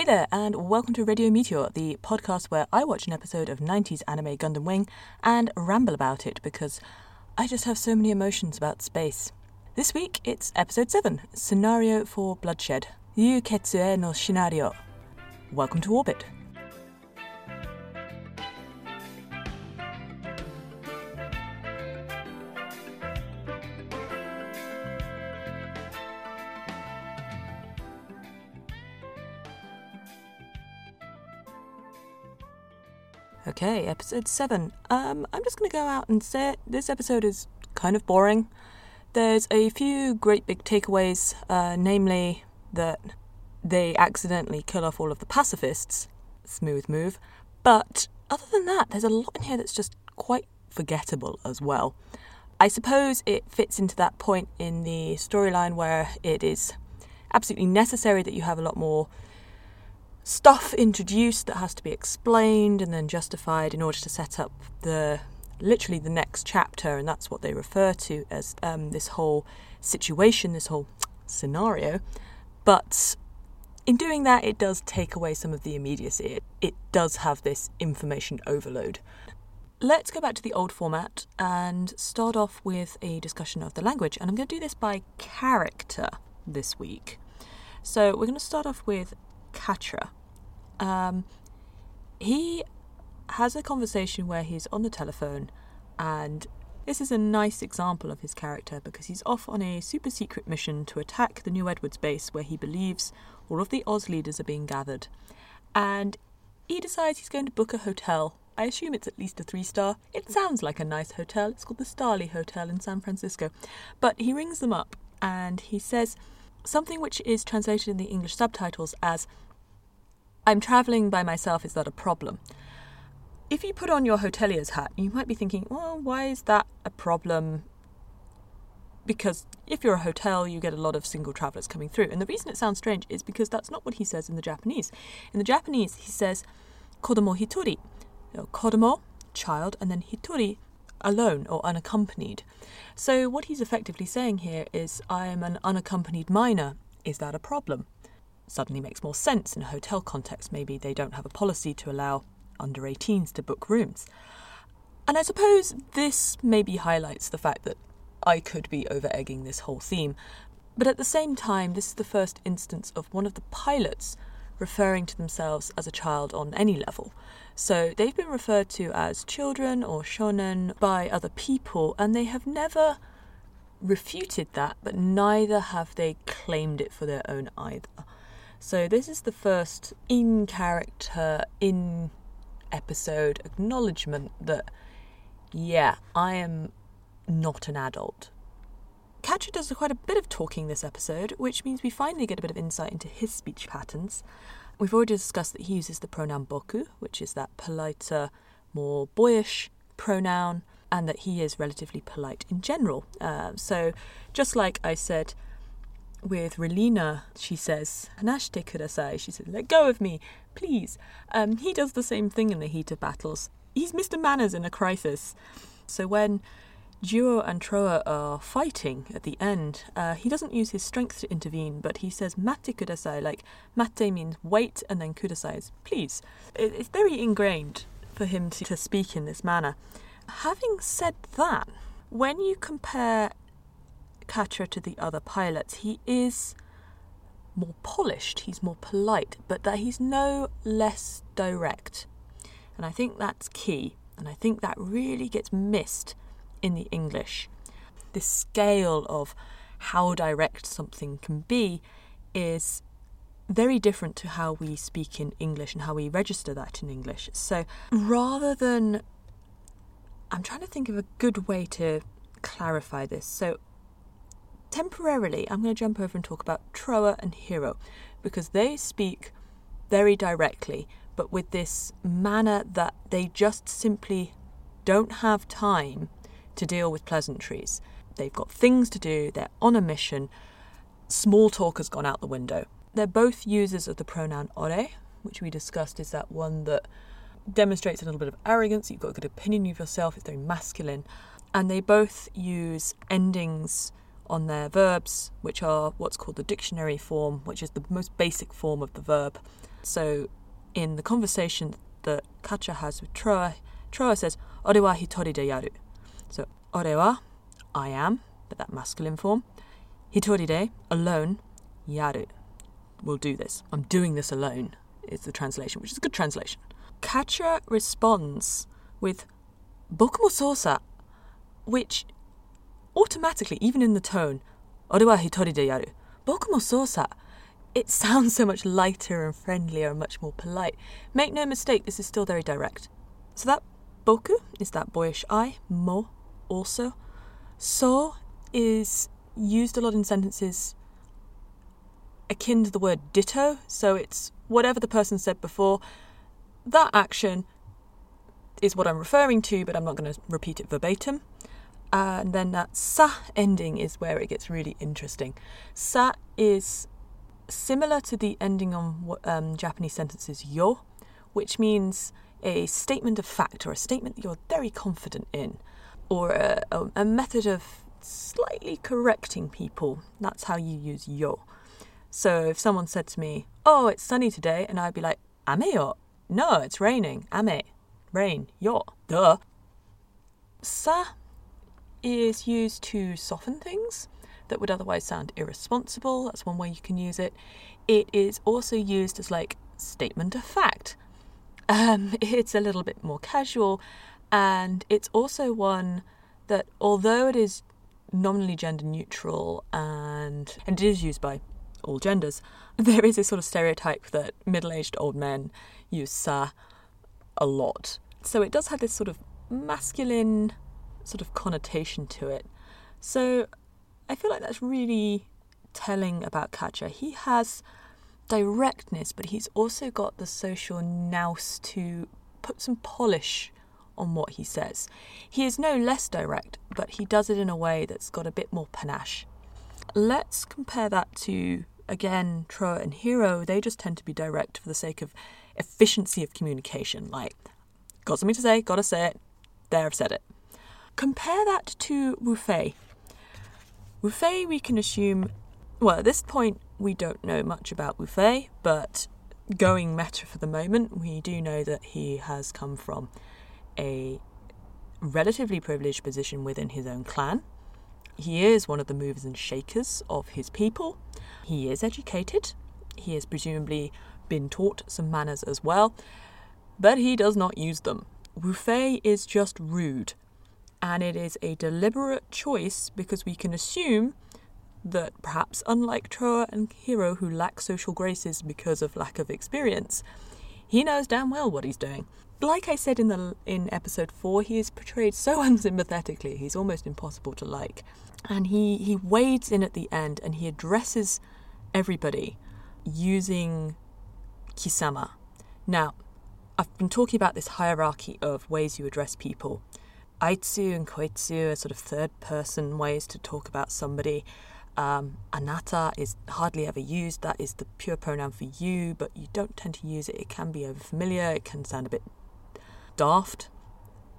Hey there, and welcome to Radio Meteor, the podcast where I watch an episode of 90s anime Gundam Wing and ramble about it because I just have so many emotions about space. This week it's episode 7 Scenario for Bloodshed. Yu Ketsue no Scenario. Welcome to Orbit. Okay, episode 7. Um, I'm just going to go out and say it. This episode is kind of boring. There's a few great big takeaways, uh, namely that they accidentally kill off all of the pacifists. Smooth move. But other than that, there's a lot in here that's just quite forgettable as well. I suppose it fits into that point in the storyline where it is absolutely necessary that you have a lot more stuff introduced that has to be explained and then justified in order to set up the literally the next chapter, and that's what they refer to as um, this whole situation, this whole scenario. But in doing that, it does take away some of the immediacy. It, it does have this information overload. Let's go back to the old format and start off with a discussion of the language. And I'm going to do this by character this week. So we're going to start off with Quatre. Um, he has a conversation where he's on the telephone, and this is a nice example of his character because he's off on a super secret mission to attack the New Edwards base where he believes all of the Oz leaders are being gathered. And he decides he's going to book a hotel. I assume it's at least a three star. It sounds like a nice hotel. It's called the Starley Hotel in San Francisco. But he rings them up and he says something which is translated in the English subtitles as I'm travelling by myself, is that a problem? If you put on your hotelier's hat, you might be thinking, well, why is that a problem? Because if you're a hotel, you get a lot of single travellers coming through. And the reason it sounds strange is because that's not what he says in the Japanese. In the Japanese, he says, kodomo hitori. kodomo, child, and then hitori, alone or unaccompanied. So what he's effectively saying here is, I am an unaccompanied minor. Is that a problem? Suddenly makes more sense in a hotel context. Maybe they don't have a policy to allow under 18s to book rooms. And I suppose this maybe highlights the fact that I could be over egging this whole theme, but at the same time, this is the first instance of one of the pilots referring to themselves as a child on any level. So they've been referred to as children or shonen by other people, and they have never refuted that, but neither have they claimed it for their own either. So, this is the first in character, in episode acknowledgement that, yeah, I am not an adult. Quatre does quite a bit of talking this episode, which means we finally get a bit of insight into his speech patterns. We've already discussed that he uses the pronoun boku, which is that politer, more boyish pronoun, and that he is relatively polite in general. Uh, so, just like I said, with Relena, she says, Hanashite kudasai. She says, let go of me, please. Um, he does the same thing in the heat of battles. He's Mr. Manners in a crisis. So when Juro and Trowa are fighting at the end, uh, he doesn't use his strength to intervene, but he says mate kudasai, like mate means wait, and then kudasai is please. It, it's very ingrained for him to, to speak in this manner. Having said that, when you compare Quatre to the other pilots, he is more polished, he's more polite, but that he's no less direct. And I think that's key, and I think that really gets missed in the English. This scale of how direct something can be is very different to how we speak in English and how we register that in English. So rather than. I'm trying to think of a good way to clarify this. So temporarily, I'm going to jump over and talk about Trowa and Heero because they speak very directly, but with this manner that they just simply don't have time to deal with pleasantries. They've got things to do, they're on a mission, small talk has gone out the window. They're both users of the pronoun ore, which we discussed is that one that demonstrates a little bit of arrogance, you've got a good opinion of yourself, it's very masculine. And they both use endings on their verbs, which are what's called the dictionary form, which is the most basic form of the verb. So, in the conversation that Quatre has with Trowa, Trowa says, Ore wa hitori de yaru. So, ore wa, I am, but that masculine form. Hitori de, alone, yaru, will do this. I'm doing this alone, is the translation, which is a good translation. Quatre responds with boku mo which automatically, even in the tone, de yaru, boku mo it sounds so much lighter and friendlier and much more polite. Make no mistake, this is still very direct. So that boku is that boyish I, mo also. So is used a lot in sentences akin to the word ditto, so it's whatever the person said before, that action is what I'm referring to, but I'm not going to repeat it verbatim. And then that sa ending is where it gets really interesting. Sa is similar to the ending on um, Japanese sentences yo, which means a statement of fact or a statement that you're very confident in, or a, a, a method of slightly correcting people. That's how you use yo. So if someone said to me, "Oh, it's sunny today," and I'd be like, "Ame yo." No, it's raining. Ame, rain. Yo, duh. Sa is used to soften things that would otherwise sound irresponsible. That's one way you can use it. It is also used as like statement of fact. Um, it's a little bit more casual, and it's also one that, although it is nominally gender neutral and and it is used by all genders, there is a sort of stereotype that middle-aged old men use sa a lot. So it does have this sort of masculine sort of connotation to it. So I feel like that's really telling about Quatre. He has directness, but he's also got the social nous to put some polish on what he says. He is no less direct, but he does it in a way that's got a bit more panache. Let's compare that to, again, Trowa and Heero. They just tend to be direct for the sake of efficiency of communication. Like, got something to say, gotta say it, there, I've said it. Compare that to Wu Fei. Wu Fei, we can assume, well, at this point, we don't know much about Wu Fei, but going meta for the moment, we do know that he has come from a relatively privileged position within his own clan. He is one of the movers and shakers of his people. He is educated. He has presumably been taught some manners as well, but he does not use them. Wu Fei is just rude, and it is a deliberate choice because we can assume that perhaps unlike Trowa and Heero, who lack social graces because of lack of experience, he knows damn well what he's doing like I said in the in episode four, he is portrayed so unsympathetically. He's almost impossible to like, and he he wades in at the end and he addresses everybody using kisama. Now, I've been talking about this hierarchy of ways you address people. Aitsu and koitsu are sort of third person ways to talk about somebody. Um, anata is hardly ever used. That is the pure pronoun for you, but you don't tend to use it. It can be over familiar. It can sound a bit daft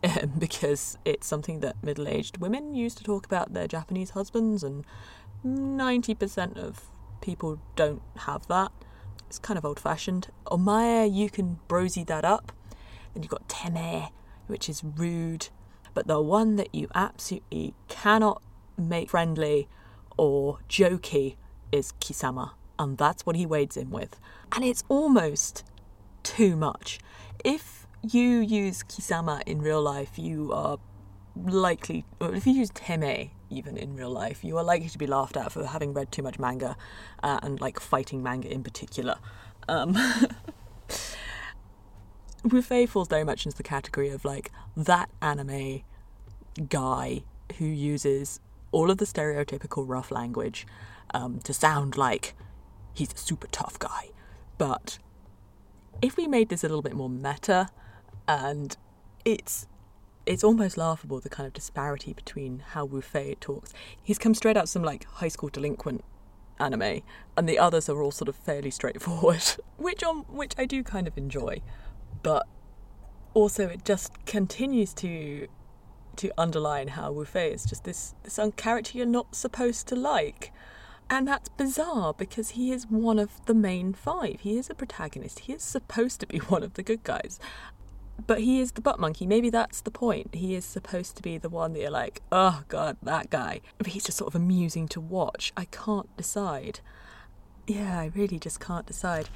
because it's something that middle aged women use to talk about their Japanese husbands, and 90% of people don't have that. It's kind of old fashioned. Omae, you can brosy that up. Then you've got teme, which is rude. But the one that you absolutely cannot make friendly or jokey is Kisama. And that's what he wades in with. And it's almost too much. If you use Kisama in real life, you are likely, if you use Teme even in real life, you are likely to be laughed at for having read too much manga uh, and like fighting manga in particular. Um, Wu Fei falls very much into the category of like that anime guy who uses all of the stereotypical rough language um, to sound like he's a super tough guy. But if we made this a little bit more meta, and it's it's almost laughable the kind of disparity between how Wu Fei talks. He's come straight out some like high school delinquent anime, and the others are all sort of fairly straightforward, which on which I do kind of enjoy, but also it just continues to to underline how Wu Fei is just this this character you're not supposed to like. And that's bizarre because he is one of the main five. He is a protagonist. He is supposed to be one of the good guys. But he is the butt monkey. Maybe that's the point. He is supposed to be the one that you're like, oh god, that guy. But he's just sort of amusing to watch. I can't decide. Yeah, I really just can't decide.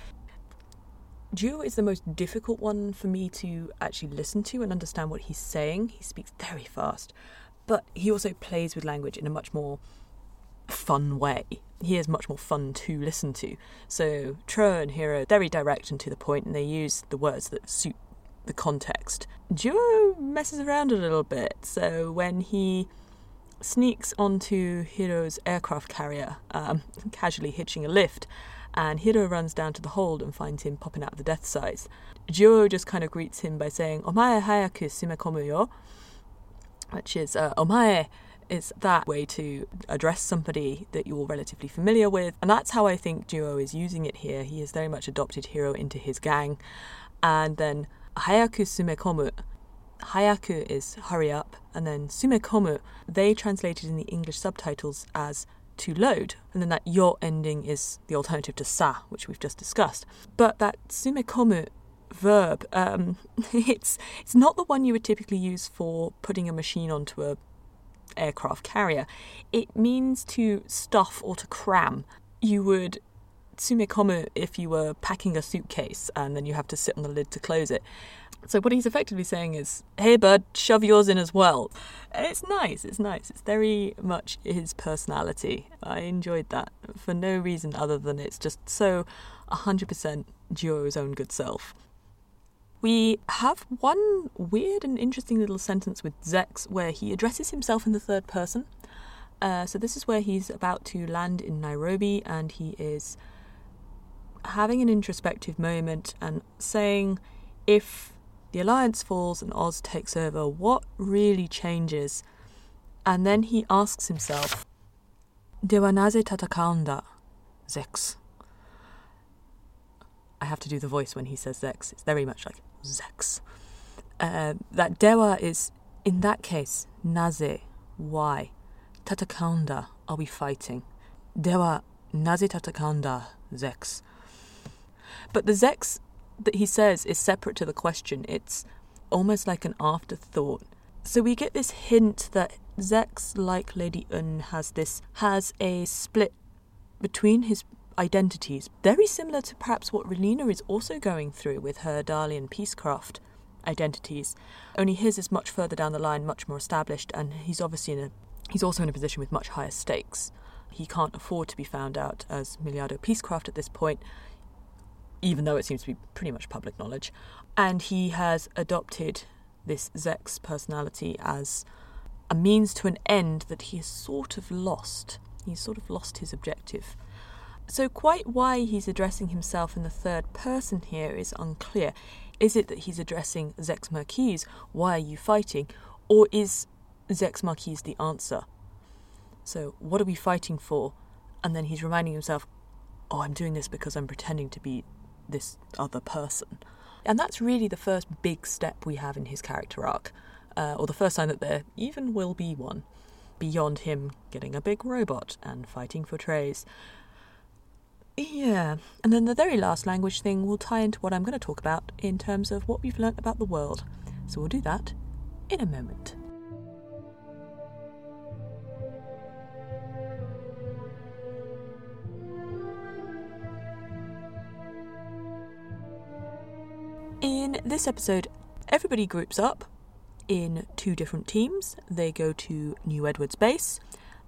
Duo is the most difficult one for me to actually listen to and understand what he's saying. He speaks very fast, but he also plays with language in a much more fun way. He is much more fun to listen to. So Tro and are very direct and to the point, and they use the words that suit the context. Duo messes around a little bit. So when he sneaks onto Heero's aircraft carrier, um, casually hitching a lift, and Heero runs down to the hold and finds him popping out of the Deathscythe. Duo just kind of greets him by saying, Omae hayaku sumekomu yo, which is, uh, Omae is that way to address somebody that you're relatively familiar with. And that's how I think Duo is using it here. He has very much adopted Heero into his gang. And then hayaku sumekomu. Hayaku is hurry up, and then sumekomu, they translated in the English subtitles as to load, and then that yo ending is the alternative to sa, which we've just discussed. But that sumekomu verb, um, it's it's not the one you would typically use for putting a machine onto a aircraft carrier. It means to stuff or to cram. You would sumekomu if you were packing a suitcase and then you have to sit on the lid to close it. So what he's effectively saying is, "Hey, bud, shove yours in as well." It's nice. It's nice. It's very much his personality. I enjoyed that for no reason other than it's just so 100% Duo's own good self. We have one weird and interesting little sentence with Zechs where he addresses himself in the third person. Uh, so this is where he's about to land in Nairobi and he is having an introspective moment and saying, if the alliance falls and Oz takes over, what really changes? And then he asks himself, Dewa naze tatakaunda, Zechs. I have to do the voice when he says Zechs. It's very much like Zechs. Uh, that Dewa is, in that case, naze, why? Tatakaunda, are we fighting? Dewa naze tatakaunda, Zechs. But the Zechs that he says is separate to the question. It's almost like an afterthought. So we get this hint that Zechs, like Lady Une, has this has a split between his identities, very similar to perhaps what Relena is also going through with her Darlian Peacecraft identities. Only his is much further down the line, much more established, and he's obviously in a he's also in a position with much higher stakes. He can't afford to be found out as Milliardo Peacecraft at this point even though it seems to be pretty much public knowledge. And he has adopted this Zechs personality as a means to an end that he has sort of lost. He's sort of lost his objective. So, quite why he's addressing himself in the third person here is unclear. Is it that he's addressing Zechs Merquise, why are you fighting? Or is Zechs Merquise the answer? So, what are we fighting for? And then he's reminding himself, oh, I'm doing this because I'm pretending to be this other person. And that's really the first big step we have in his character arc, uh, or the first sign that there even will be one, beyond him getting a big robot and fighting for Treize. Yeah, and then the very last language thing will tie into what I'm going to talk about in terms of what we've learnt about the world. So we'll do that in a moment. In this episode, everybody groups up in two different teams. They go to New Edwards base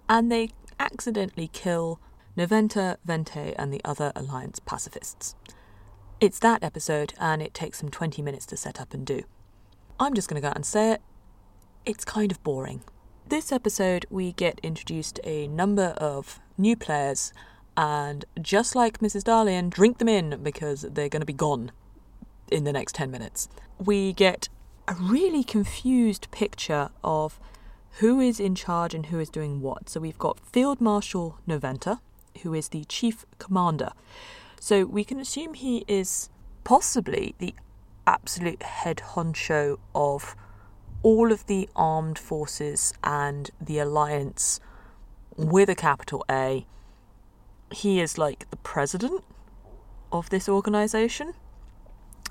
and they accidentally kill Noventa, Vente, and the other Alliance pacifists. It's that episode, and it takes them 20 minutes to set up and do. I'm just going to go out and say it. It's kind of boring. This episode, we get introduced a number of new players, and just like Mrs. Darlian, drink them in because they're going to be gone in the next 10 minutes. We get a really confused picture of who is in charge and who is doing what. So we've got Field Marshal Noventa, who is the chief commander. So we can assume he is possibly the absolute head honcho of all of the armed forces and the alliance with a capital A. He is like the president of this organization,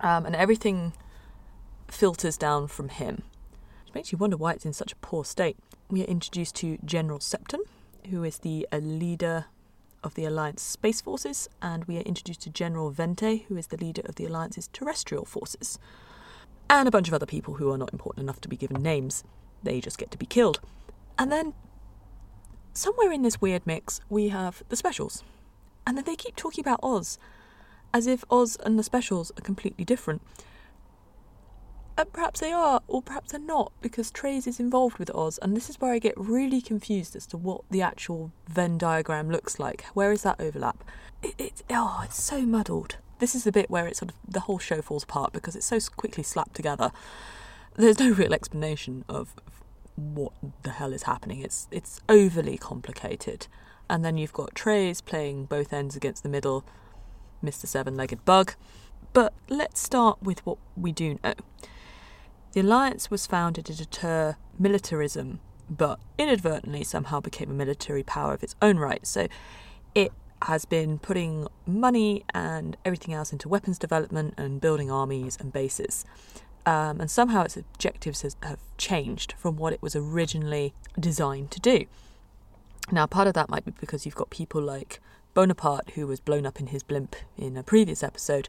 um, and everything filters down from him. Which makes you wonder why it's in such a poor state. We are introduced to General Septem, who is the a leader of the Alliance Space Forces, and we are introduced to General Vente, who is the leader of the Alliance's terrestrial forces. And a bunch of other people who are not important enough to be given names. They just get to be killed. And then, somewhere in this weird mix, we have the specials. And then they keep talking about Oz, as if Oz and the specials are completely different. And perhaps they are, or perhaps they're not, because Treize is involved with Oz, and this is where I get really confused as to what the actual Venn diagram looks like. Where is that overlap? It, it, oh, it's so muddled. This is the bit where it sort of the whole show falls apart because it's so quickly slapped together. There's no real explanation of what the hell is happening. It's it's overly complicated, and then you've got Treize playing both ends against the middle, Mr. Seven-legged Bug. But let's start with what we do know. The alliance was founded to deter militarism, but inadvertently somehow became a military power of its own right. So it has been putting money and everything else into weapons development and building armies and bases. Um, and somehow its objectives has, have changed from what it was originally designed to do. Now, part of that might be because you've got people like Bonaparte, who was blown up in his blimp in a previous episode,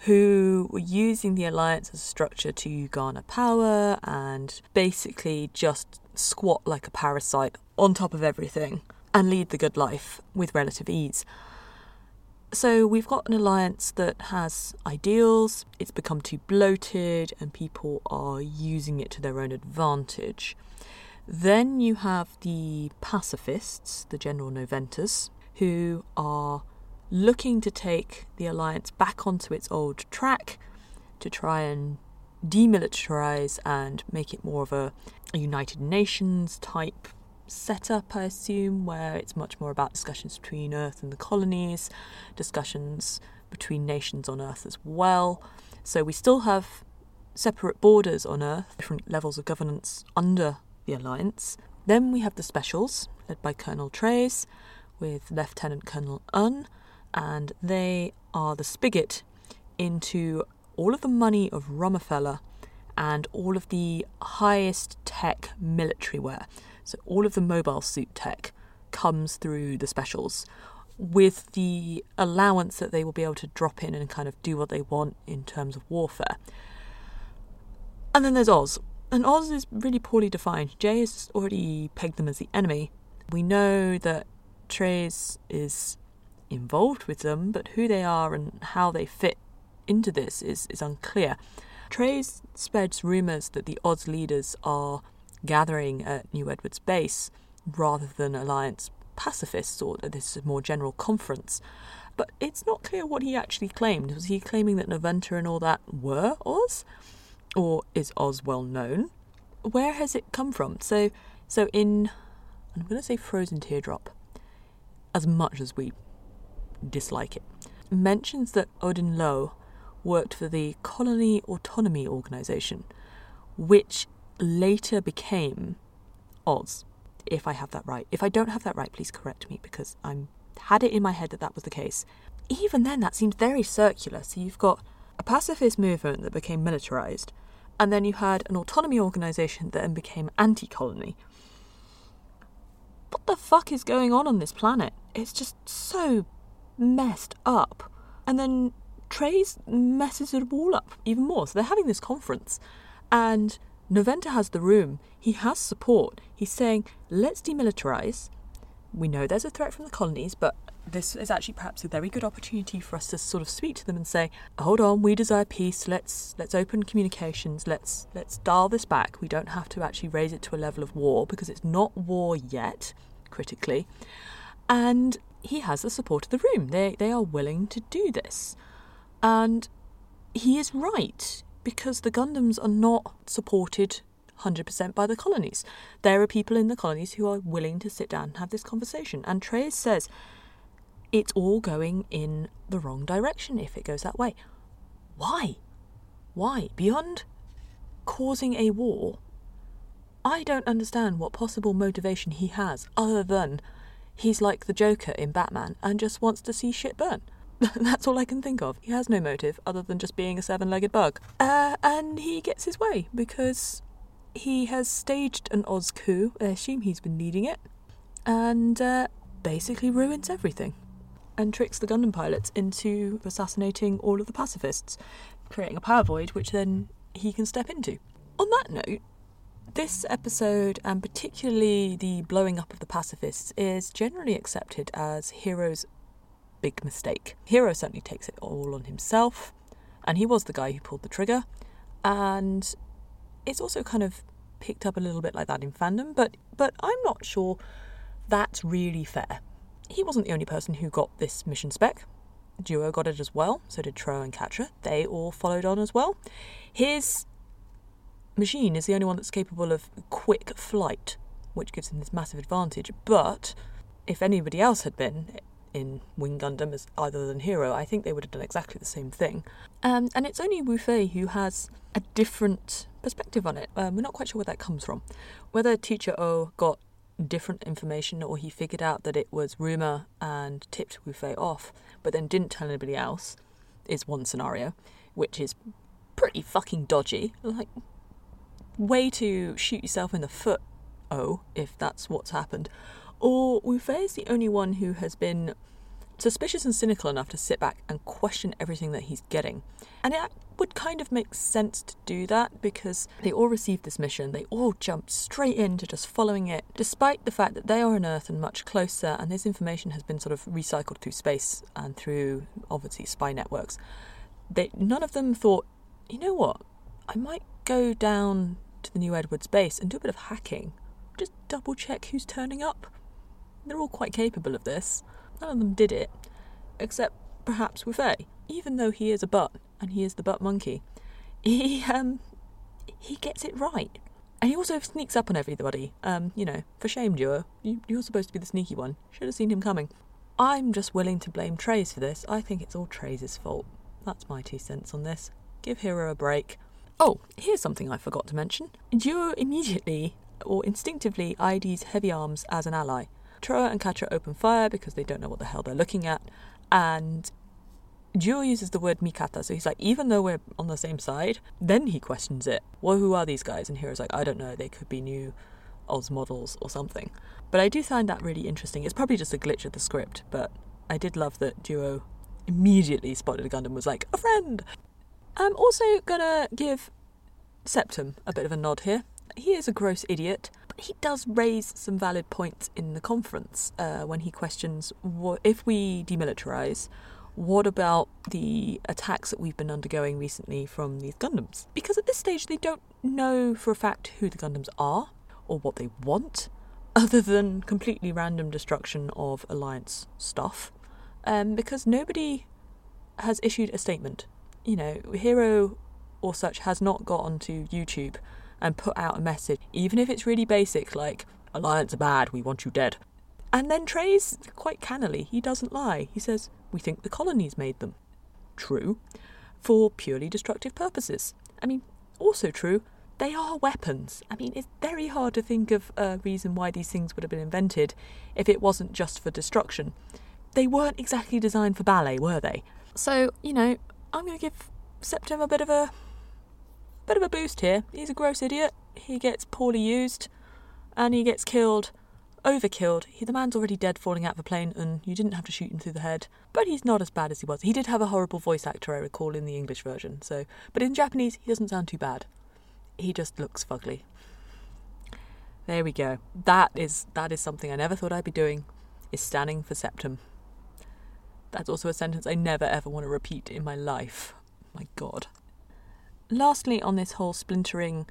who were using the alliance as a structure to garner power and basically just squat like a parasite on top of everything and lead the good life with relative ease. So we've got an alliance that has ideals, it's become too bloated, and people are using it to their own advantage. Then you have the pacifists, the General Noventas, who are looking to take the alliance back onto its old track to try and demilitarize and make it more of a, United Nations type setup, I assume, where it's much more about discussions between Earth and the colonies, discussions between nations on Earth as well. So we still have separate borders on Earth, different levels of governance under the Alliance. Then we have the specials, led by Colonel Treize, with Lieutenant Colonel Une, and they are the spigot into all of the money of Romefeller and all of the highest tech military wear. So all of the mobile suit tech comes through the specials with the allowance that they will be able to drop in and kind of do what they want in terms of warfare. And then there's Oz. And Oz is really poorly defined. J has already pegged them as the enemy. We know that Treize is involved with them, but who they are and how they fit into this is, is unclear. Treize spreads rumours that the Oz leaders are gathering at New Edward's base rather than alliance pacifists or this more general conference. But it's not clear what he actually claimed. Was he claiming that Noventa and all that were Oz? Or is Oz well known? Where has it come from? So so in I'm gonna say frozen teardrop. As much as we dislike it. Mentions that Odin Lowe worked for the Colony Autonomy Organization, which later became Oz, if I have that right. If I don't have that right, please correct me because I'm had it in my head that that was the case. Even then, that seems very circular. So you've got a pacifist movement that became militarized, and then you had an autonomy organization that then became anti-colony. What the fuck is going on on this planet? It's just so messed up. And then Treize messes it all up even more. So they're having this conference, and Noventa has the room. He has support. He's saying, let's demilitarize. We know there's a threat from the colonies, but this is actually perhaps a very good opportunity for us to sort of speak to them and say, hold on, we desire peace. Let's let's open communications. Let's let's dial this back. We don't have to actually raise it to a level of war because it's not war yet, critically. And he has the support of the room. They they are willing to do this. And he is right because the Gundams are not supported 100% by the colonies. There are people in the colonies who are willing to sit down and have this conversation. And Treize says it's all going in the wrong direction if it goes that way. Why? Why? Beyond causing a war, I don't understand what possible motivation he has other than he's like the Joker in Batman and just wants to see shit burn. That's all I can think of. He has no motive other than just being a seven legged bug. Uh, and he gets his way because he has staged an Oz coup. I assume he's been leading it. And uh, basically ruins everything. And tricks the Gundam pilots into assassinating all of the pacifists, creating a power void which then he can step into. On that note, this episode, and particularly the blowing up of the pacifists, is generally accepted as Heero's big mistake. Heero certainly takes it all on himself, and he was the guy who pulled the trigger. And it's also kind of picked up a little bit like that in fandom, but but I'm not sure that's really fair. He wasn't the only person who got this mission spec. Duo got it as well, so did Tro and Quatre. They all followed on as well. His machine is the only one that's capable of quick flight, which gives him this massive advantage. But if anybody else had been in Wing Gundam as either than Heero, I think they would have done exactly the same thing. Um, and it's only Wu Fei who has a different perspective on it. Um, we're not quite sure where that comes from. Whether Teacher O got different information or he figured out that it was rumour and tipped Wu Fei off, but then didn't tell anybody else, is one scenario, which is pretty fucking dodgy. Like, way to shoot yourself in the foot, oh, if that's what's happened. Or Wu Fei is the only one who has been suspicious and cynical enough to sit back and question everything that he's getting. And it would kind of make sense to do that because they all received this mission, they all jumped straight into just following it, despite the fact that they are on Earth and much closer, and this information has been sort of recycled through space and through obviously spy networks. They, none of them thought, you know what, I might go down to the New Edwards base and do a bit of hacking. Just double check who's turning up. They're all quite capable of this. None of them did it, except perhaps Wu Fei. Even though he is a butt and he is the butt monkey, he um he gets it right. And he also sneaks up on everybody. Um, you know, for shame, Duo. You, you're supposed to be the sneaky one. Should have seen him coming. I'm just willing to blame Treize for this. I think it's all Treize's fault. That's my two cents on this. Give Heero a break. Oh, here's something I forgot to mention. Duo immediately or instinctively IDs Heavy Arms as an ally. Tro and Quatre open fire because they don't know what the hell they're looking at, and Duo uses the word mikata, so he's like, even though we're on the same side, then he questions it. Well, who are these guys? And Heero's like, I don't know, they could be new Oz models or something. But I do find that really interesting. It's probably just a glitch of the script, but I did love that Duo immediately spotted a Gundam was like, a friend! I'm also gonna give Septem a bit of a nod here. He is a gross idiot, but he does raise some valid points in the conference uh, when he questions what if we demilitarize, what about the attacks that we've been undergoing recently from these Gundams? Because at this stage, they don't know for a fact who the Gundams are or what they want, other than completely random destruction of Alliance stuff. Um, because nobody has issued a statement. You know, Heero or such has not got onto YouTube and put out a message, even if it's really basic, like, Alliance are bad, we want you dead. And then Treize quite cannily, he doesn't lie. He says, We think the colonies made them. True. For purely destructive purposes. I mean, also true, they are weapons. I mean, it's very hard to think of a reason why these things would have been invented if it wasn't just for destruction. They weren't exactly designed for ballet, were they? So, you know, I'm going to give Septem a bit of a bit of a boost here. He's a gross idiot. He gets poorly used, and he gets killed, overkilled. He, the man's already dead, falling out of a plane, and you didn't have to shoot him through the head. But he's not as bad as he was. He did have a horrible voice actor, I recall, in the English version. So, but in Japanese, he doesn't sound too bad. He just looks fugly. There we go. That is that is something I never thought I'd be doing. Is standing for Septem. That's also a sentence I never ever want to repeat in my life. My God lastly, on this whole splintering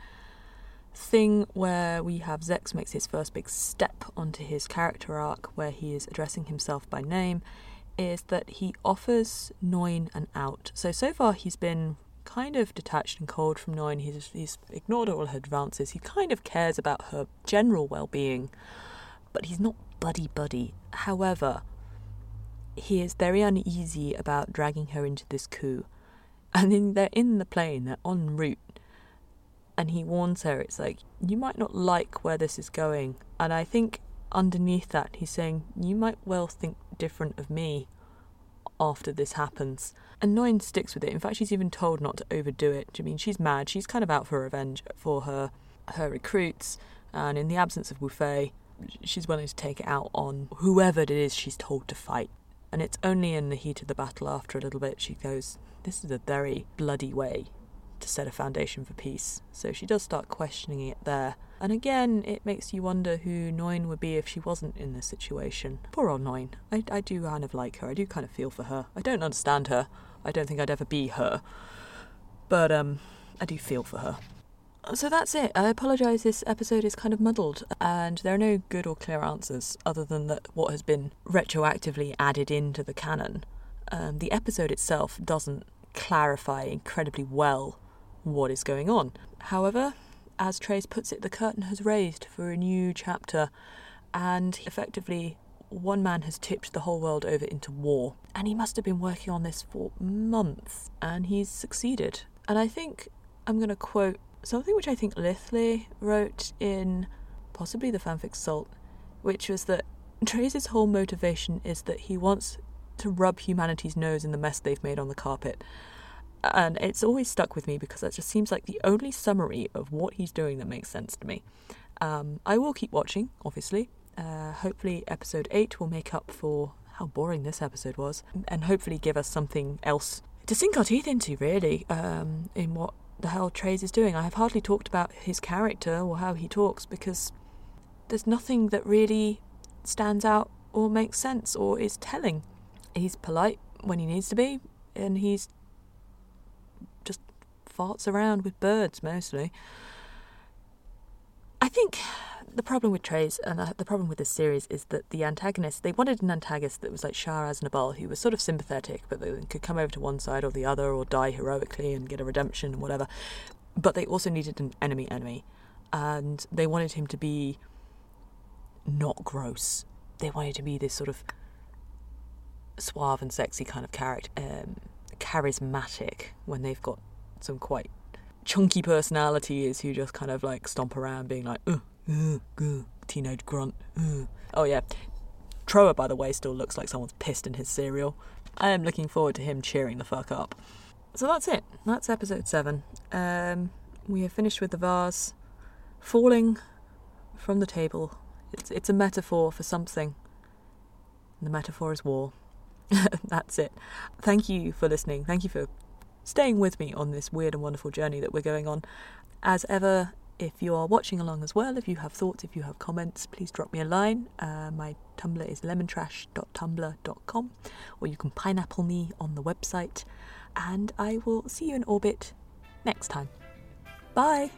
thing where we have Zechs makes his first big step onto his character arc where he is addressing himself by name is that he offers Noin an out. So so far he's been kind of detached and cold from Noin. He's he's ignored all her advances. He kind of cares about her general well-being, but he's not buddy buddy. However, he is very uneasy about dragging her into this coup and then they're in the plane, they're en route, and he warns her, it's like, you might not like where this is going. And I think underneath that, he's saying, you might well think different of me after this happens. And Noin sticks with it. In fact, she's even told not to overdo it. I mean, she's mad. She's kind of out for revenge for her her recruits. And in the absence of Wu Fei, she's willing to take it out on whoever it is she's told to fight. And it's only in the heat of the battle after a little bit she goes, This is a very bloody way to set a foundation for peace. So she does start questioning it there. And again, it makes you wonder who Noin would be if she wasn't in this situation. Poor old Noin. I, I do kind of like her. I do kind of feel for her. I don't understand her. I don't think I'd ever be her. But um, I do feel for her. So that's it. I apologise, this episode is kind of muddled, and there are no good or clear answers other than that what has been retroactively added into the canon. Um, the episode itself doesn't clarify incredibly well what is going on. However, as Treize puts it, the curtain has raised for a new chapter, and effectively, one man has tipped the whole world over into war. And he must have been working on this for months, and he's succeeded. And I think I'm going to quote something which I think Lithley wrote in possibly the fanfic Salt, which was that Treize's whole motivation is that he wants to rub humanity's nose in the mess they've made on the carpet. And it's always stuck with me because that just seems like the only summary of what he's doing that makes sense to me. Um, I will keep watching, obviously. Uh, hopefully, episode 8 will make up for how boring this episode was, and hopefully give us something else to sink our teeth into, really, um, in what the hell Treize is doing. I have hardly talked about his character or how he talks because there's nothing that really stands out or makes sense or is telling. He's polite when he needs to be, and he's just farts around with birds mostly. I think the problem with Treize and the problem with this series is that the antagonist, they wanted an antagonist that was like Char Aznable, who was sort of sympathetic, but they could come over to one side or the other or die heroically and get a redemption and whatever. But they also needed an enemy enemy. And they wanted him to be not gross. They wanted to be this sort of suave and sexy kind of character, um, charismatic when they've got some quite chunky personalities who just kind of like stomp around being like, teenage grunt. Oh yeah, Trowa, by the way, still looks like someone's pissed in his cereal. I am looking forward to him cheering the fuck up. So that's it. That's episode seven. Um, we have finished with the vase falling from the table. It's it's a metaphor for something. The metaphor is war. that's it. Thank you for listening. Thank you for staying with me on this weird and wonderful journey that we're going on. As ever, if you are watching along as well, if you have thoughts, if you have comments, please drop me a line. Uh, my Tumblr is lemontrash.tumblr.com, or you can pineapple me on the website. And I will see you in orbit next time. Bye!